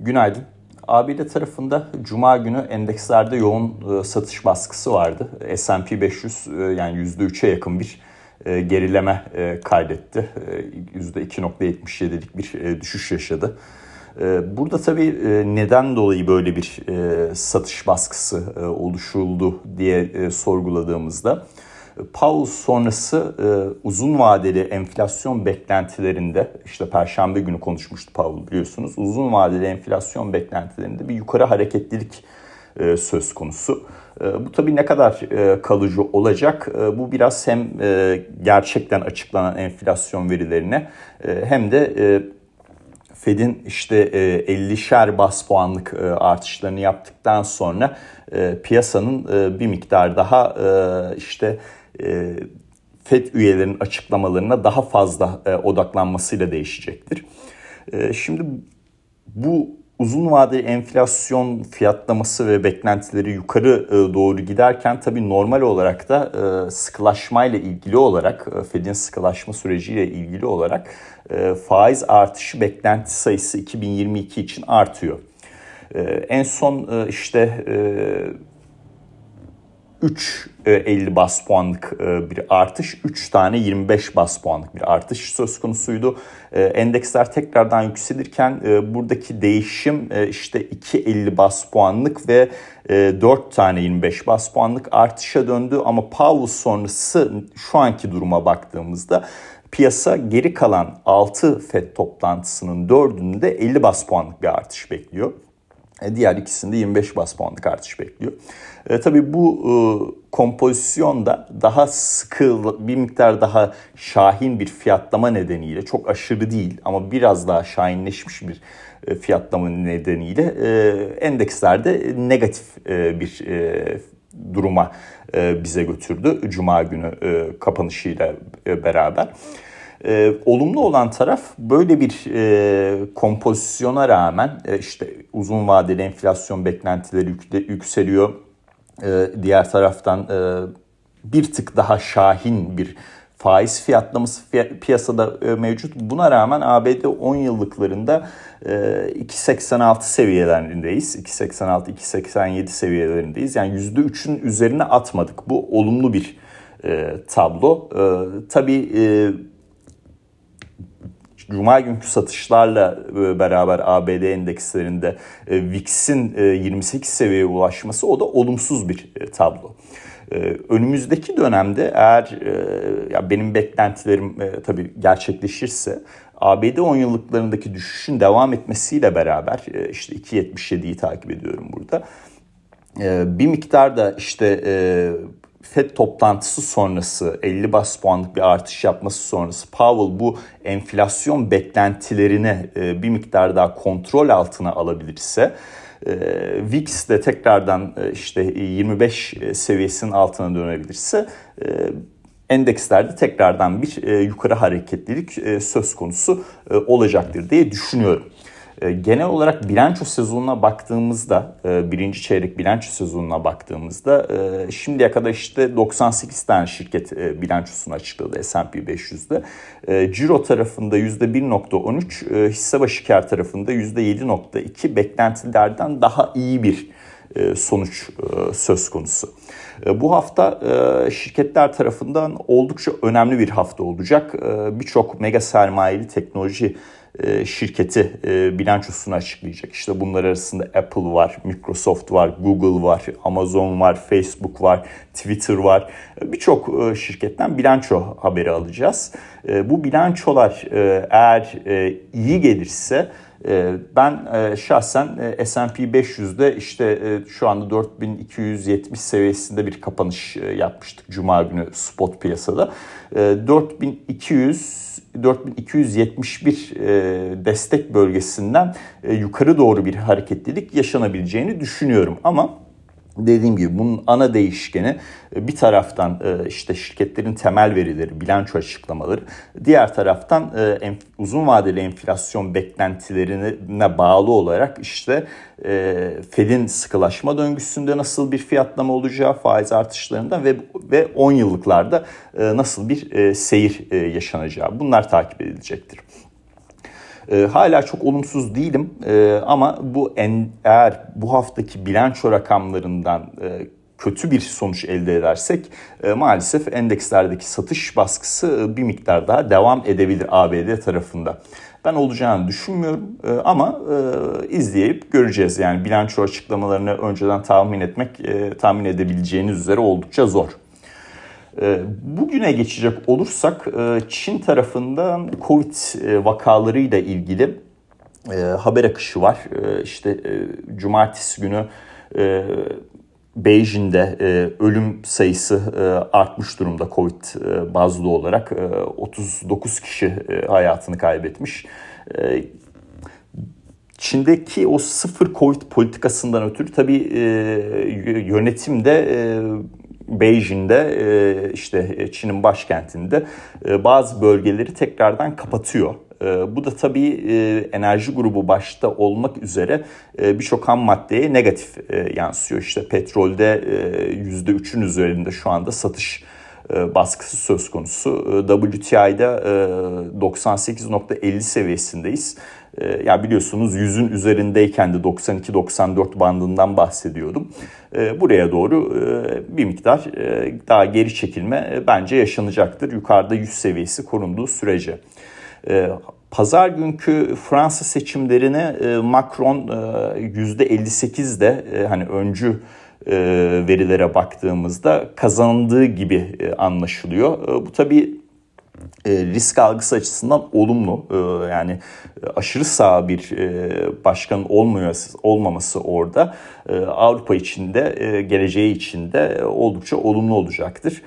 Günaydın. ABD tarafında Cuma günü endekslerde yoğun e, satış baskısı vardı. S&P 500 e, yani %3'e yakın bir e, gerileme kaydetti. %2.77'lik bir düşüş yaşadı. Burada tabii neden dolayı böyle bir satış baskısı oluşuldu diye sorguladığımızda Powell sonrası e, uzun vadeli enflasyon beklentilerinde işte perşembe günü konuşmuştu Powell biliyorsunuz. Uzun vadeli enflasyon beklentilerinde bir yukarı hareketlilik e, söz konusu. E, bu tabii ne kadar e, kalıcı olacak? E, bu biraz hem e, gerçekten açıklanan enflasyon verilerine e, hem de e, Fed'in işte e, 50'şer bas puanlık e, artışlarını yaptıktan sonra e, piyasanın e, bir miktar daha e, işte e, FED üyelerinin açıklamalarına daha fazla e, odaklanmasıyla değişecektir. E, şimdi bu uzun vadeli enflasyon fiyatlaması ve beklentileri yukarı e, doğru giderken tabii normal olarak da e, sıkılaşmayla ilgili olarak Fed'in sıkılaşma süreciyle ilgili olarak faiz artışı beklenti sayısı 2022 için artıyor. En son işte e, 3 50 e, bas puanlık e, bir artış, 3 tane 25 bas puanlık bir artış söz konusuydu. E, endeksler tekrardan yükselirken buradaki değişim işte 2.50 bas puanlık ve 4 tane 25 bas puanlık artışa döndü ama Powell sonrası şu anki duruma baktığımızda piyasa geri kalan 6 FED toplantısının 4'ünde 50 bas puanlık bir artış bekliyor. Diğer ikisinde 25 bas puanlık artış bekliyor. E, tabii bu e, kompozisyonda daha sıkı, bir miktar daha şahin bir fiyatlama nedeniyle çok aşırı değil ama biraz daha şahinleşmiş bir e, fiyatlama nedeniyle e, endekslerde negatif e, bir e, duruma e, bize götürdü Cuma günü e, kapanışıyla e, beraber. E, olumlu olan taraf böyle bir e, kompozisyona rağmen e, işte uzun vadeli enflasyon beklentileri yükseliyor e, diğer taraftan e, bir tık daha şahin bir faiz fiyatlaması piyasada e, mevcut. Buna rağmen ABD 10 yıllıklarında 2.86 seviyelerindeyiz. 2.86-2.87 seviyelerindeyiz. Yani %3'ün üzerine atmadık. Bu olumlu bir tablo. Tabii Cuma günkü satışlarla e, beraber ABD endekslerinde e, VIX'in 28 e, seviyeye ulaşması o da olumsuz bir tablo. Önümüzdeki dönemde eğer ya benim beklentilerim tabii gerçekleşirse ABD 10 yıllıklarındaki düşüşün devam etmesiyle beraber işte 2.77'yi takip ediyorum burada. Bir miktar da işte FED toplantısı sonrası 50 bas puanlık bir artış yapması sonrası Powell bu enflasyon beklentilerini e, bir miktar daha kontrol altına alabilirse e, VIX de tekrardan e, işte 25 seviyesinin altına dönebilirse endekslerde tekrardan bir yukarı hareketlilik söz konusu olacaktır diye düşünüyorum. E, genel olarak bilanço sezonuna baktığımızda, e, birinci çeyrek bilanço sezonuna baktığımızda e, şimdiye kadar işte 98 tane şirket bilançosunu açıkladı S&P 500'de. Ciro tarafında %1.13, hisse başı kar tarafında %7.2 beklentilerden daha iyi bir sonuç söz konusu. Bu hafta şirketler tarafından oldukça önemli bir hafta olacak. Birçok mega sermayeli teknoloji şirketi e, bilançosunu açıklayacak. İşte bunlar arasında Apple var, Microsoft var, Google var, Amazon var, Facebook var, Twitter var. E, birçok şirketten bilanço haberi alacağız. Bu bilançolar eğer iyi gelirse ben şahsen S&P 500'de işte şu anda 4270 seviyesinde bir kapanış yapmıştık Cuma günü spot piyasada. 4200 4271 e, destek bölgesinden e, yukarı doğru bir hareketlilik yaşanabileceğini düşünüyorum. Ama dediğim gibi bunun ana değişkeni e, bir taraftan e, işte şirketlerin temel verileri, bilanço açıklamaları, diğer taraftan e, uzun vadeli enflasyon beklentilerine bağlı olarak işte Fed'in sıkılaşma döngüsünde nasıl bir fiyatlama olacağı, faiz artışlarında ve ve 10 yıllıklarda nasıl bir seyir yaşanacağı bunlar takip edilecektir. E, hala çok olumsuz değilim e, ama bu en, eğer bu haftaki bilanço rakamlarından e, kötü bir sonuç elde edersek e, maalesef endekslerdeki satış baskısı e, bir miktar daha devam edebilir ABD tarafında. Ben olacağını düşünmüyorum e, ama e, izleyip göreceğiz. Yani bilanço açıklamalarını önceden tahmin etmek e, tahmin edebileceğiniz üzere oldukça zor. E, bugüne geçecek olursak e, Çin tarafından Covid e, vakalarıyla ilgili e, haber akışı var. İşte cumartesi günü Beijing'de ölüm sayısı artmış durumda Covid bazlı olarak. E, 39 kişi hayatını kaybetmiş. Çin'deki o sıfır Covid politikasından ötürü tabii e, yönetimde e, Beijing'de e, işte Çin'in başkentinde e, bazı bölgeleri tekrardan kapatıyor. E, bu da tabii enerji grubu başta olmak üzere birçok ham maddeye negatif yansıyor. İşte petrolde %3'ün üzerinde şu anda satış baskısı söz konusu. WTI'de 98.50 seviyesindeyiz. E, ya biliyorsunuz yüzün üzerindeyken de 92-94 bandından bahsediyordum. E, buraya doğru e, bir miktar e, daha geri çekilme e, bence yaşanacaktır. Yukarıda 100 seviyesi korunduğu sürece. E, Pazar günkü Fransa seçimlerine Macron e, %58'de e, hani öncü verilere baktığımızda kazandığı gibi anlaşılıyor. Bu tabii e, risk algısı açısından olumlu. E, yani e, aşırı sağ bir e, başkan olmuyor, olmaması orada Avrupa içinde, e, geleceği içinde oldukça olumlu olacaktır.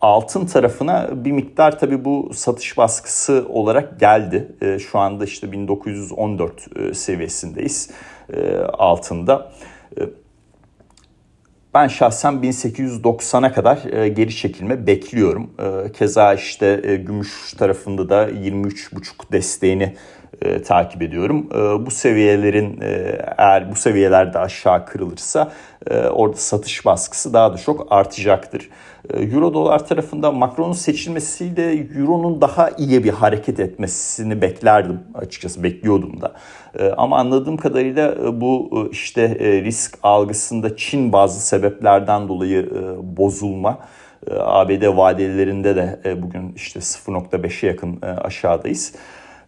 Altın tarafına bir miktar tabii bu satış baskısı olarak geldi. Şu anda işte 1914 e, seviyesindeyiz e, altında. Ben şahsen 1890'a kadar e, geri çekilme bekliyorum. E, keza işte e, gümüş tarafında da 23,5 desteğini e, takip ediyorum. E, bu seviyelerin e, eğer bu seviyelerde aşağı kırılırsa e, orada satış baskısı daha da çok artacaktır. E, Euro dolar tarafında Macron'un seçilmesiyle Euro'nun daha iyi bir hareket etmesini beklerdim açıkçası bekliyordum da. E, ama anladığım kadarıyla e, bu e, işte e, risk algısında Çin bazı sebeplerden dolayı e, bozulma e, ABD vadelerinde de bugün işte 0.5'e yakın aşağıdayız.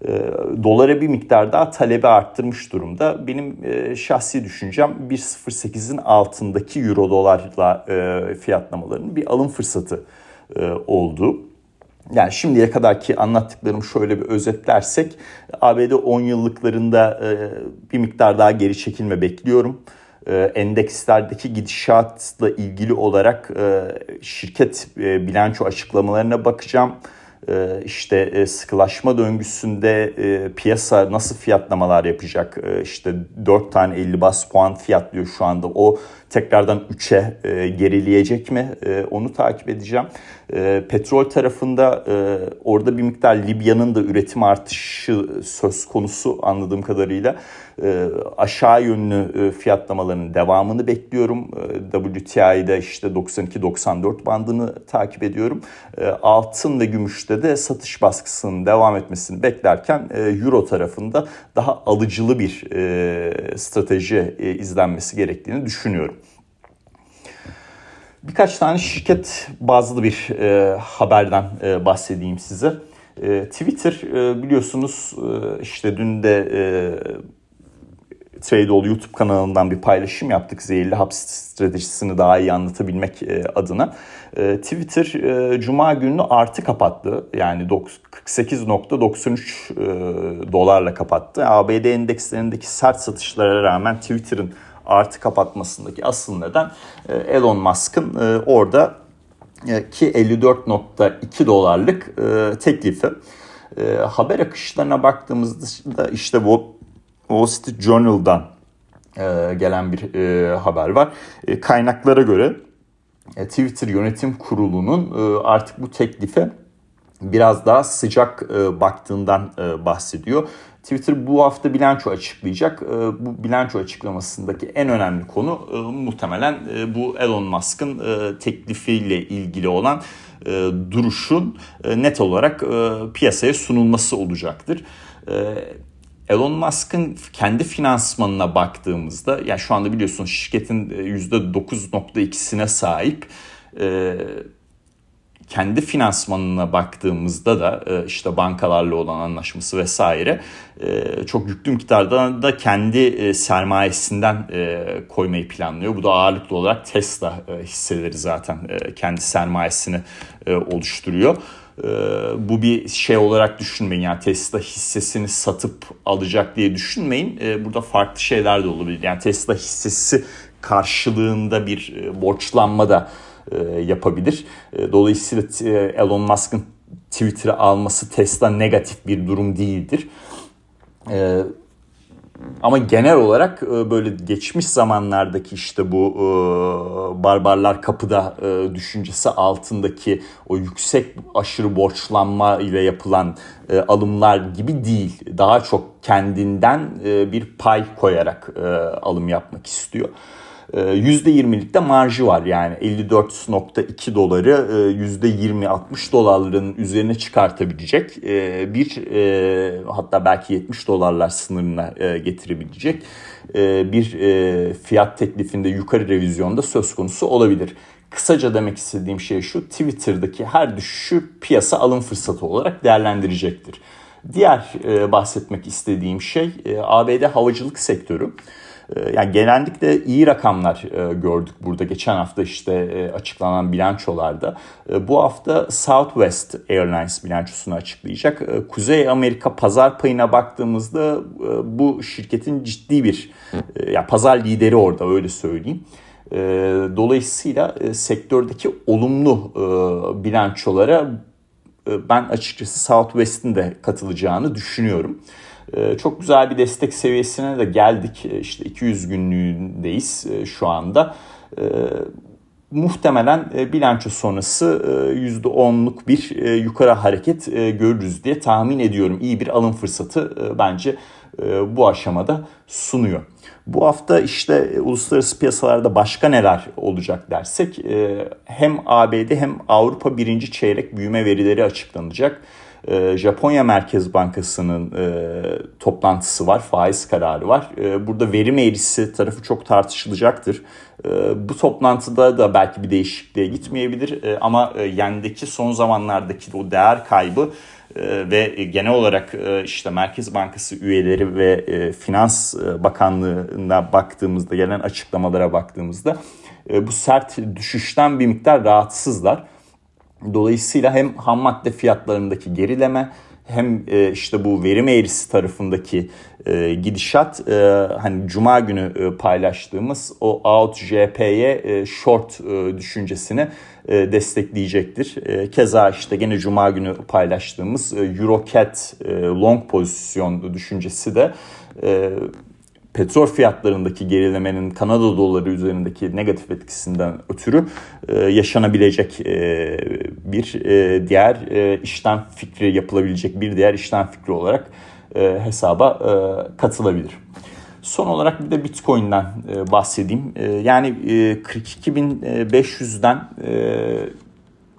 E, dolara bir miktar daha talebi arttırmış durumda. Benim e, şahsi düşüncem 1.08'in altındaki euro dolarla e, fiyatlamalarının bir alım fırsatı e, oldu. Yani şimdiye kadarki anlattıklarımı şöyle bir özetlersek ABD 10 yıllıklarında bir miktar daha geri çekilme bekliyorum. Endekslerdeki gidişatla ilgili olarak şirket bilanço açıklamalarına bakacağım. Ee, işte e, sıkılaşma döngüsünde e, piyasa nasıl fiyatlamalar yapacak? İşte 4 tane 50 bas puan fiyatlıyor şu anda. O tekrardan 3'e e, gerileyecek mi? Onu takip edeceğim. Petrol tarafında orada bir miktar Libya'nın da üretim artışı söz konusu anladığım kadarıyla. Aşağı yönlü fiyatlamaların devamını bekliyorum. WTI'de işte 92-94 bandını takip ediyorum. Altın ve gümüşte de satış baskısının devam etmesini beklerken e, Euro tarafında daha alıcılı bir e, strateji e, izlenmesi gerektiğini düşünüyorum. Birkaç tane şirket bazlı bir haberden bahsedeyim size. Twitter biliyorsunuz işte dün de Tradeol YouTube kanalından bir paylaşım yaptık zehirli hapis stratejisini daha iyi anlatabilmek adına. Ee, Twitter e, Cuma gününü artı kapattı. Yani 48.93 e, dolarla kapattı. ABD endekslerindeki sert satışlara rağmen Twitter'ın artı kapatmasındaki asıl neden e, Elon Musk'ın orada ki 54.2 dolarlık teklifi. Haber akışlarına baktığımızda işte bu Wall Street Journal'dan gelen bir haber var. Kaynaklara göre e, Twitter Yönetim Kurulu'nun e, artık bu teklife biraz daha sıcak e, baktığından bahsediyor. Twitter bu hafta bilanço açıklayacak. Bu bilanço açıklamasındaki en önemli konu muhtemelen bu Elon Musk'ın teklifiyle ilgili olan duruşun net olarak piyasaya sunulması olacaktır. Elon Musk'ın kendi finansmanına baktığımızda yani şu anda biliyorsunuz şirketin %9.2'sine sahip kendi finansmanına baktığımızda da e, işte bankalarla olan anlaşması vesaire e, çok yüklü miktarda da kendi e, sermayesinden koymayı planlıyor. Bu da ağırlıklı olarak Tesla hisseleri zaten kendi sermayesini oluşturuyor. Bu bir şey olarak düşünmeyin yani Tesla hissesini satıp alacak diye düşünmeyin. Burada farklı şeyler de olabilir. Yani Tesla hissesi karşılığında bir borçlanma da e, yapabilir. E, dolayısıyla e, Elon Musk'ın Twitter'ı alması Tesla negatif bir durum değildir. Ama genel olarak böyle geçmiş zamanlardaki işte bu barbarlar kapıda düşüncesi altındaki o yüksek aşırı borçlanma ile yapılan alımlar gibi değil. Daha çok kendinden bir pay koyarak alım yapmak istiyor. %20'lik de marjı var yani 54.2 doları %20-60 dolarların üzerine çıkartabilecek e, bir e, hatta belki 70 dolarlar sınırına e, getirebilecek bir fiyat teklifinde yukarı revizyonda söz konusu olabilir. Kısaca demek istediğim şey şu Twitter'daki her düşüşü piyasa alım fırsatı olarak değerlendirecektir. Diğer bahsetmek istediğim şey ABD havacılık sektörü. Ee, yani genellikle iyi rakamlar e, gördük burada geçen hafta işte e, açıklanan bilançolarda. E, bu hafta Southwest Airlines bilançosunu açıklayacak. Kuzey Amerika pazar payına baktığımızda bu şirketin ciddi bir yani pazar lideri orada öyle söyleyeyim. Dolayısıyla sektördeki olumlu bilançolara ben açıkçası Southwest'in de katılacağını düşünüyorum. Ee, çok güzel bir destek seviyesine de geldik. Ee, işte 200 günlüğündeyiz e, şu anda. Muhtemelen e, bilanço sonrası %10'luk e, bir yukarı hareket görürüz diye tahmin ediyorum. İyi bir alım fırsatı bence bu aşamada sunuyor. Bu hafta işte uluslararası piyasalarda başka neler olacak dersek hem ABD hem Avrupa birinci çeyrek büyüme verileri açıklanacak. Ee, Japonya Merkez Bankası'nın e, toplantısı var, faiz kararı var. E, burada verim eğrisi tarafı çok tartışılacaktır. E, bu toplantıda da belki bir değişikliğe gitmeyebilir e, ama e, yendeki son zamanlardaki o değer kaybı e, ve genel olarak e, işte Merkez Bankası üyeleri ve e, Finans Bakanlığı'na baktığımızda gelen açıklamalara baktığımızda bu sert düşüşten bir miktar rahatsızlar. Dolayısıyla hem ham madde fiyatlarındaki gerileme hem e, işte bu verim eğrisi tarafındaki e, gidişat e, hani cuma günü paylaştığımız o out JP'ye short düşüncesini destekleyecektir. Keza işte gene cuma günü paylaştığımız Eurocat long pozisyon düşüncesi de petrol fiyatlarındaki gerilemenin Kanada doları üzerindeki negatif etkisinden ötürü e, yaşanabilecek e, bir e, diğer e, işlem fikri yapılabilecek bir diğer işlem fikri olarak e, hesaba e, katılabilir. Son olarak bir de Bitcoin'den e, bahsedeyim. E, yani e, 42.500'den e,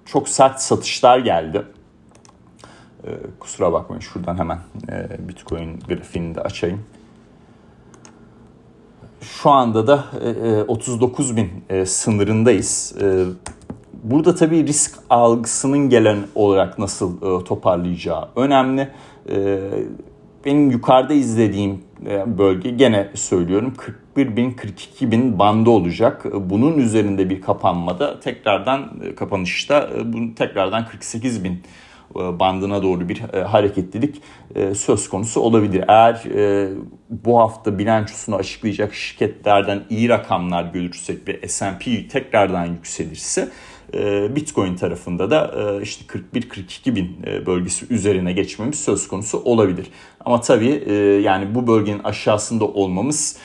çok sert satışlar geldi. E, kusura bakmayın şuradan hemen e, Bitcoin grafiğini de açayım. Şu anda da 39 e, e, bin e, sınırındayız. Burada tabii risk algısının gelen olarak nasıl toparlayacağı önemli. Benim yukarıda izlediğim bölge gene söylüyorum 41 bin 42 bin bandı olacak. Bunun üzerinde bir kapanmada tekrardan kapanışta bunu tekrardan 48 bin bandına doğru bir e, hareketlilik e, söz konusu olabilir. Eğer bu hafta bilançosunu açıklayacak şirketlerden iyi rakamlar görürsek ve S&P tekrardan yükselirse Bitcoin tarafında da işte 41-42 bin bölgesi üzerine geçmemiz söz konusu olabilir. Ama tabii yani bu bölgenin aşağısında olmamız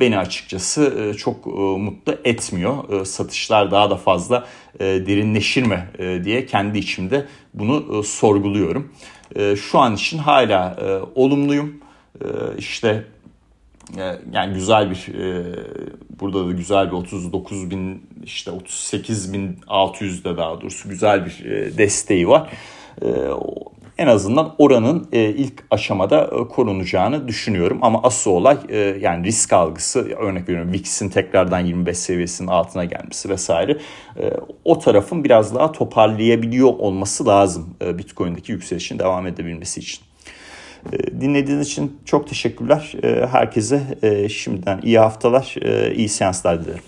beni açıkçası çok mutlu etmiyor. Satışlar daha da fazla derinleşir mi diye kendi içimde bunu sorguluyorum. Şu an için hala olumluyum. işte yani güzel bir burada da güzel bir 39 bin işte 38 bin 600'de daha doğrusu güzel bir desteği var en azından oranın e, ilk aşamada e, korunacağını düşünüyorum. Ama asıl olay e, yani risk algısı örnek veriyorum VIX'in tekrardan 25 seviyesinin altına gelmesi vesaire. E, o tarafın biraz daha toparlayabiliyor olması lazım e, Bitcoin'deki yükselişin devam edebilmesi için. E, dinlediğiniz için çok teşekkürler. E, herkese e, şimdiden iyi haftalar, iyi seanslar dilerim.